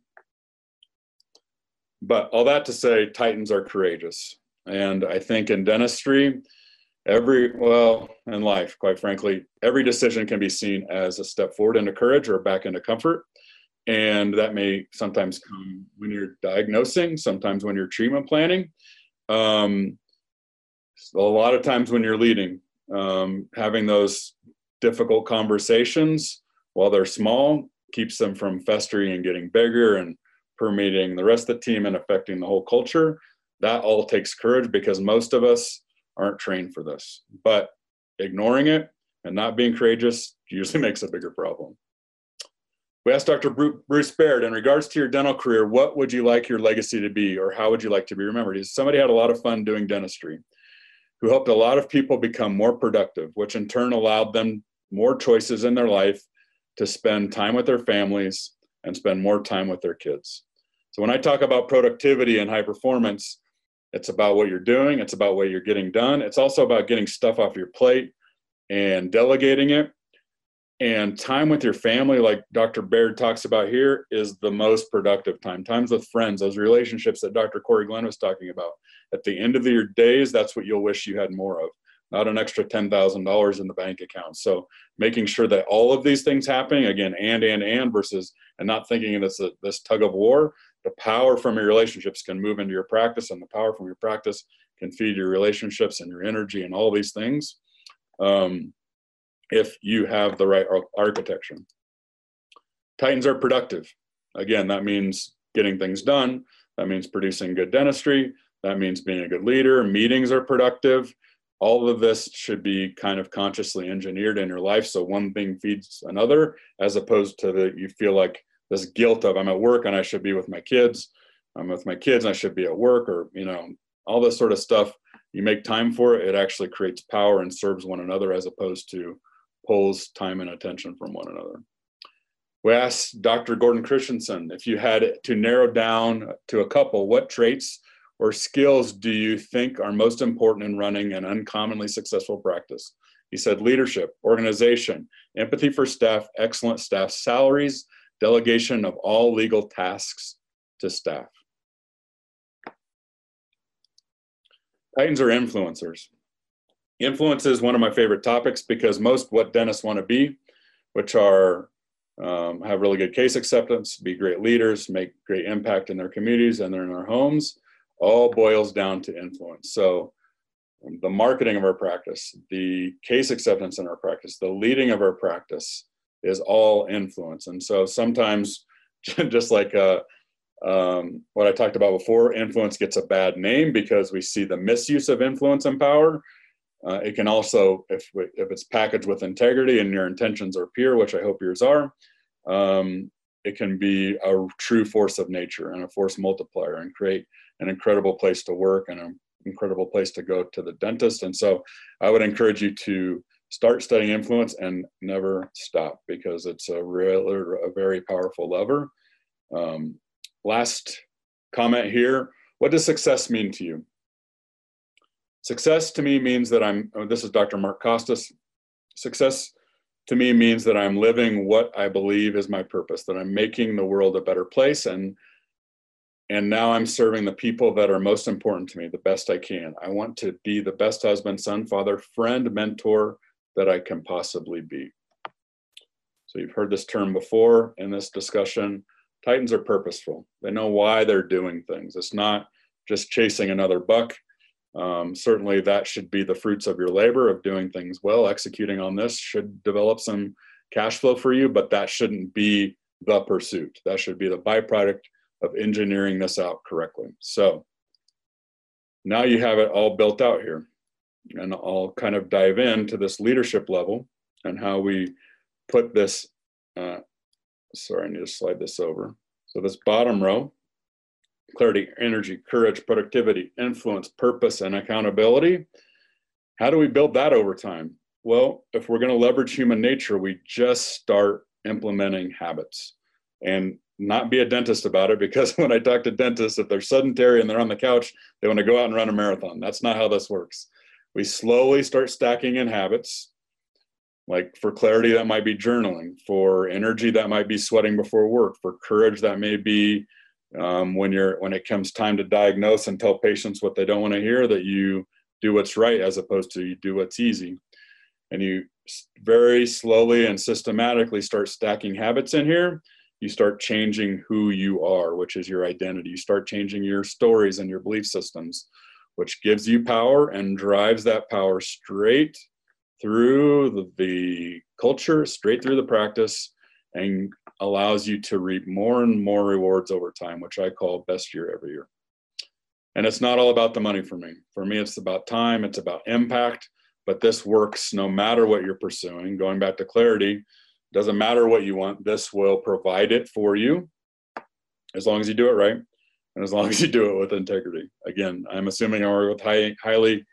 But all that to say, Titans are courageous, and I think in dentistry, every well in life, quite frankly, every decision can be seen as a step forward into courage or back into comfort. And that may sometimes come when you're diagnosing sometimes when you're treatment planning. Um, a lot of times when you're leading um, having those difficult conversations while they're small keeps them from festering and getting bigger and permeating the rest of the team and affecting the whole culture that all takes courage because most of us aren't trained for this but ignoring it and not being courageous usually makes a bigger problem we asked Dr. Bruce Baird, in regards to your dental career, what would you like your legacy to be, or how would you like to be remembered? He's somebody had a lot of fun doing dentistry, who helped a lot of people become more productive, which in turn allowed them more choices in their life to spend time with their families and spend more time with their kids. So when I talk about productivity and high performance, it's about what you're doing, it's about what you're getting done. It's also about getting stuff off your plate and delegating it and time with your family like dr baird talks about here is the most productive time times with friends those relationships that dr corey glenn was talking about at the end of your days that's what you'll wish you had more of not an extra $10000 in the bank account so making sure that all of these things happening again and and and versus and not thinking it's a, this tug of war the power from your relationships can move into your practice and the power from your practice can feed your relationships and your energy and all these things um, if you have the right architecture. Titans are productive. Again, that means getting things done. That means producing good dentistry. That means being a good leader. Meetings are productive. All of this should be kind of consciously engineered in your life. So one thing feeds another, as opposed to the you feel like this guilt of I'm at work and I should be with my kids. I'm with my kids and I should be at work, or you know, all this sort of stuff. You make time for it. It actually creates power and serves one another, as opposed to pulls time and attention from one another. We asked Dr. Gordon Christensen if you had to narrow down to a couple, what traits or skills do you think are most important in running an uncommonly successful practice? He said leadership, organization, empathy for staff, excellent staff salaries, delegation of all legal tasks to staff. Titans are influencers. Influence is one of my favorite topics because most what dentists want to be, which are um, have really good case acceptance, be great leaders, make great impact in their communities and in their homes, all boils down to influence. So um, the marketing of our practice, the case acceptance in our practice, the leading of our practice is all influence. And so sometimes, just like uh, um, what I talked about before, influence gets a bad name because we see the misuse of influence and power uh, it can also, if, if it's packaged with integrity and your intentions are pure, which I hope yours are, um, it can be a true force of nature and a force multiplier and create an incredible place to work and an incredible place to go to the dentist. And so I would encourage you to start studying influence and never stop because it's a real, a very powerful lever. Um, last comment here what does success mean to you? Success to me means that I'm, oh, this is Dr. Mark Costes. Success to me means that I'm living what I believe is my purpose, that I'm making the world a better place and and now I'm serving the people that are most important to me the best I can. I want to be the best husband, son, father, friend, mentor that I can possibly be. So you've heard this term before in this discussion. Titans are purposeful. They know why they're doing things. It's not just chasing another buck. Um, certainly, that should be the fruits of your labor of doing things well. Executing on this should develop some cash flow for you, but that shouldn't be the pursuit. That should be the byproduct of engineering this out correctly. So now you have it all built out here. And I'll kind of dive into this leadership level and how we put this. Uh, sorry, I need to slide this over. So, this bottom row clarity, energy, courage, productivity, influence, purpose, and accountability. How do we build that over time? Well, if we're going to leverage human nature, we just start implementing habits and not be a dentist about it because when I talk to dentists, if they're sedentary and they're on the couch, they want to go out and run a marathon. That's not how this works. We slowly start stacking in habits. Like for clarity, that might be journaling. For energy, that might be sweating before work. For courage, that may be um, when you're when it comes time to diagnose and tell patients what they don't want to hear that you do what's right as opposed to you do what's easy and you very slowly and systematically start stacking habits in here you start changing who you are which is your identity you start changing your stories and your belief systems which gives you power and drives that power straight through the, the culture straight through the practice and allows you to reap more and more rewards over time, which I call best year every year. And it's not all about the money for me. For me, it's about time, it's about impact, but this works no matter what you're pursuing. Going back to clarity, doesn't matter what you want, this will provide it for you as long as you do it right and as long as you do it with integrity. Again, I'm assuming I work with high, highly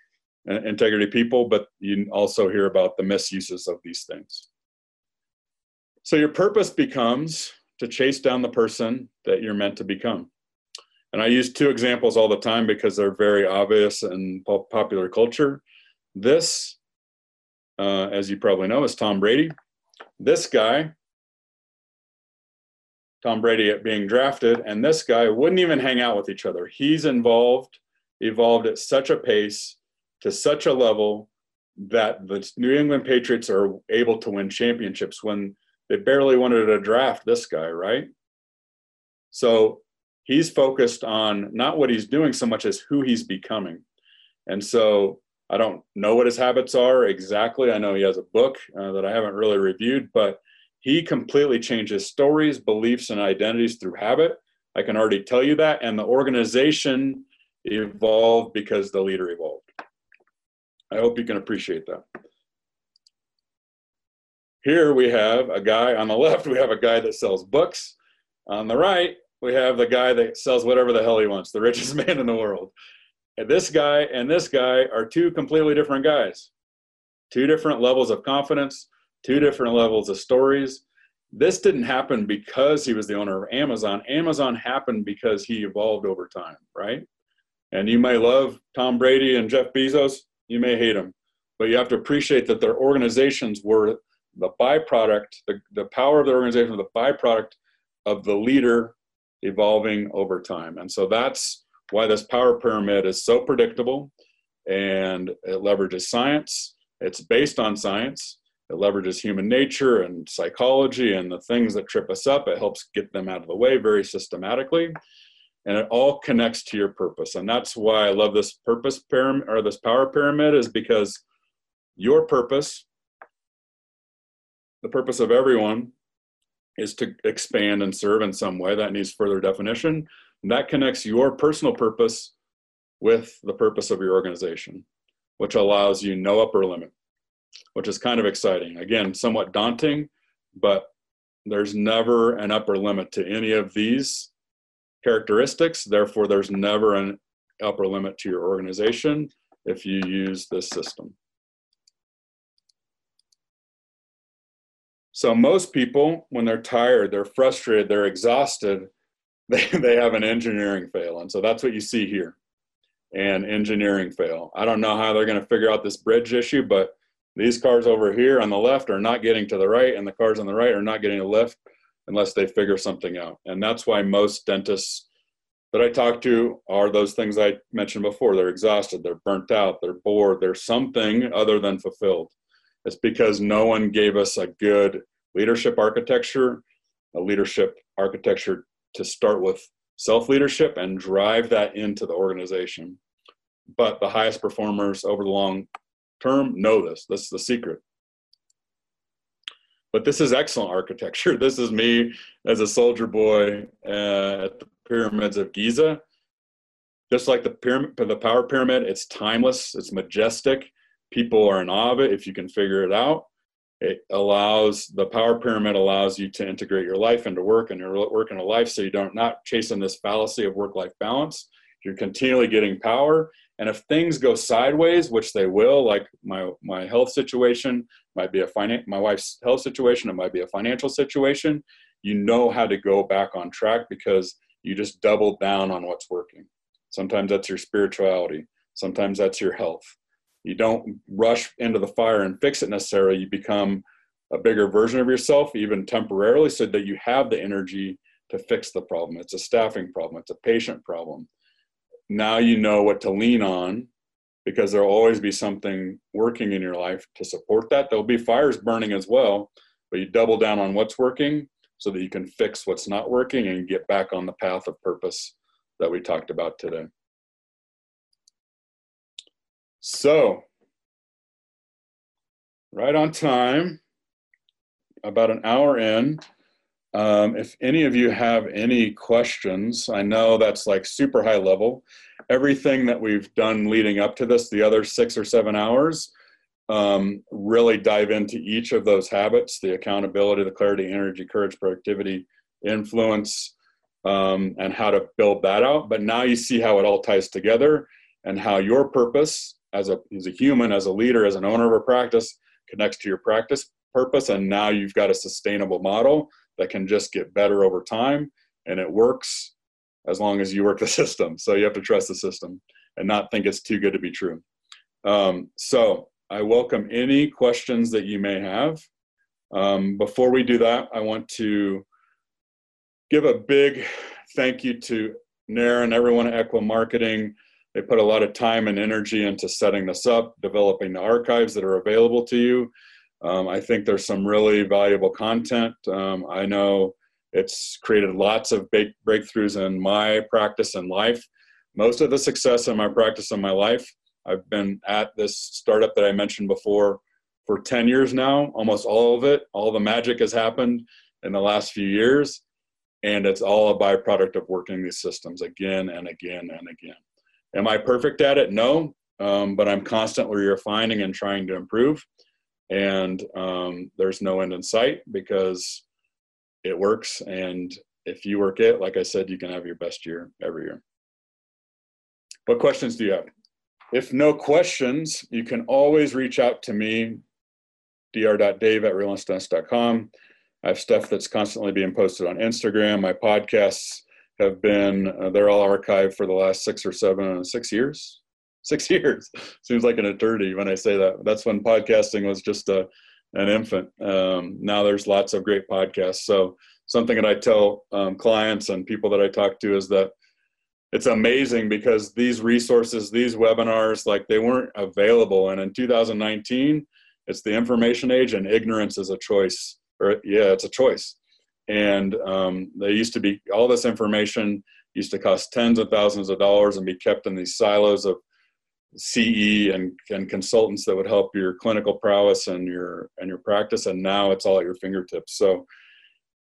uh, integrity people, but you also hear about the misuses of these things. So your purpose becomes to chase down the person that you're meant to become. And I use two examples all the time because they're very obvious in popular culture. This, uh, as you probably know, is Tom Brady. This guy, Tom Brady at being drafted, and this guy wouldn't even hang out with each other. He's involved, evolved at such a pace, to such a level that the New England Patriots are able to win championships when they barely wanted to draft this guy, right? So he's focused on not what he's doing so much as who he's becoming. And so I don't know what his habits are exactly. I know he has a book uh, that I haven't really reviewed, but he completely changes stories, beliefs, and identities through habit. I can already tell you that. And the organization evolved because the leader evolved. I hope you can appreciate that. Here we have a guy on the left, we have a guy that sells books. On the right, we have the guy that sells whatever the hell he wants, the richest man in the world. This guy and this guy are two completely different guys, two different levels of confidence, two different levels of stories. This didn't happen because he was the owner of Amazon. Amazon happened because he evolved over time, right? And you may love Tom Brady and Jeff Bezos, you may hate them, but you have to appreciate that their organizations were the byproduct, the, the power of the organization, the byproduct of the leader evolving over time. And so that's why this power pyramid is so predictable and it leverages science. It's based on science. It leverages human nature and psychology and the things that trip us up. It helps get them out of the way very systematically. And it all connects to your purpose. And that's why I love this purpose pyramid or this power pyramid is because your purpose the purpose of everyone is to expand and serve in some way. That needs further definition. And that connects your personal purpose with the purpose of your organization, which allows you no upper limit, which is kind of exciting. Again, somewhat daunting, but there's never an upper limit to any of these characteristics. Therefore, there's never an upper limit to your organization if you use this system. So most people, when they're tired, they're frustrated, they're exhausted, they, they have an engineering fail. And so that's what you see here, an engineering fail. I don't know how they're going to figure out this bridge issue, but these cars over here on the left are not getting to the right, and the cars on the right are not getting a left unless they figure something out. And that's why most dentists that I talk to are those things I mentioned before. They're exhausted, they're burnt out, they're bored, they're something other than fulfilled. It's because no one gave us a good leadership architecture, a leadership architecture to start with self leadership and drive that into the organization. But the highest performers over the long term know this. This is the secret. But this is excellent architecture. This is me as a soldier boy uh, at the pyramids of Giza. Just like the pyramid, the power pyramid, it's timeless, it's majestic. People are in awe of it if you can figure it out. It allows the power pyramid allows you to integrate your life into work and your work into life, so you don't not chasing this fallacy of work-life balance. You're continually getting power, and if things go sideways, which they will, like my my health situation might be a finan- my wife's health situation, it might be a financial situation. You know how to go back on track because you just double down on what's working. Sometimes that's your spirituality. Sometimes that's your health you don't rush into the fire and fix it necessarily. You become a bigger version of yourself even temporarily so that you have the energy to fix the problem. It's a staffing problem. It's a patient problem. Now you know what to lean on because there'll always be something working in your life to support that. There'll be fires burning as well but you double down on what's working so that you can fix what's not working and get back on the path of purpose that we talked about today so, right on time, about an hour in. Um, if any of you have any questions, I know that's like super high level. Everything that we've done leading up to this, the other six or seven hours, um, really dive into each of those habits the accountability, the clarity, energy, courage, productivity, influence, um, and how to build that out. But now you see how it all ties together and how your purpose as a as a human, as a leader, as an owner of a practice, connects to your practice purpose, and now you've got a sustainable model that can just get better over time, and it works as long as you work the system. So you have to trust the system and not think it's too good to be true. Um, so I welcome any questions that you may have. Um, before we do that, I want to give a big thank you to Nair and everyone at Ekwa Marketing they put a lot of time and energy into setting this up, developing the archives that are available to you. Um, I think there's some really valuable content. Um, I know it's created lots of big breakthroughs in my practice and life. Most of the success in my practice and my life, I've been at this startup that I mentioned before for 10 years now. Almost all of it, all the magic has happened in the last few years. And it's all a byproduct of working these systems again and again and again. Am I perfect at it? No, um, but I'm constantly refining and trying to improve. And um, there's no end in sight because it works. And if you work it, like I said, you can have your best year every year. What questions do you have? If no questions, you can always reach out to me, dr.dave at relentlessdentist.com. I have stuff that's constantly being posted on Instagram. My podcasts have been uh, they're all archived for the last six or seven six years? Six years. Seems like an eternity when i say that. That's when podcasting was just a an infant. Um, now there's lots of great podcasts. So something that i tell um, clients and people that i talk to is that it's amazing because these resources these webinars like they weren't available. And in 2019 it's the information age and ignorance is a choice or yeah it's a choice and um, they used to be all this information used to cost tens of thousands of dollars and be kept in these silos of CE and, and consultants that would help your clinical prowess and your and your practice. And now it's all at your fingertips. So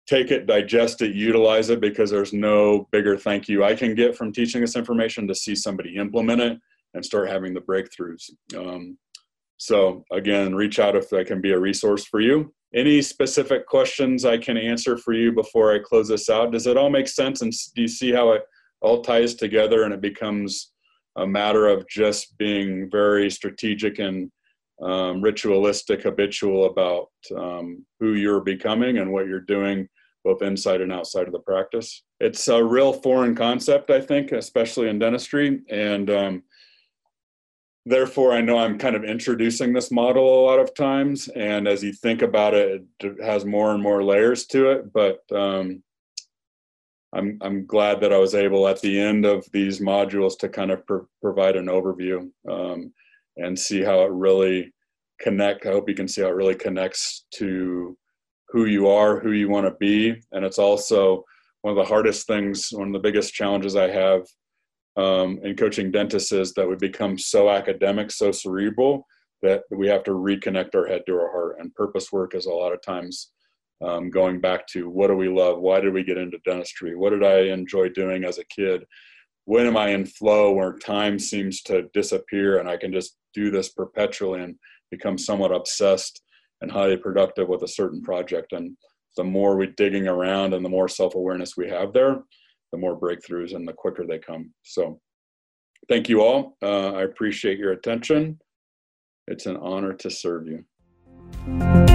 take it digest it utilize it because there's no bigger thank you I can get from teaching this information to see somebody implement it and start having the breakthroughs. Um, so again reach out if I can be a resource for you any specific questions I can answer for you before I close this out? Does it all make sense? And do you see how it all ties together and it becomes a matter of just being very strategic and um, ritualistic, habitual about um, who you're becoming and what you're doing both inside and outside of the practice. It's a real foreign concept, I think, especially in dentistry. And um, therefore, I know I'm kind of introducing this model a lot of times. And as you think about it, it has more and more layers to it. But um, I'm, I'm glad that I was able at the end of these modules to kind of pr- provide an overview um, and see how it really connect. I hope you can see how it really connects to who you are, who you want to be. And it's also one of the hardest things, one of the biggest challenges I have um, in coaching dentists is that we become so academic, so cerebral that we have to reconnect our head to our heart. And purpose work is a lot of times um, going back to what do we love? Why did we get into dentistry? What did I enjoy doing as a kid? When am I in flow where time seems to disappear and I can just do this perpetually and become somewhat obsessed and highly productive with a certain project. And the more we digging around and the more self-awareness we have there, the more breakthroughs and the quicker they come. So thank you all. Uh, I appreciate your attention. It's an honor to serve you.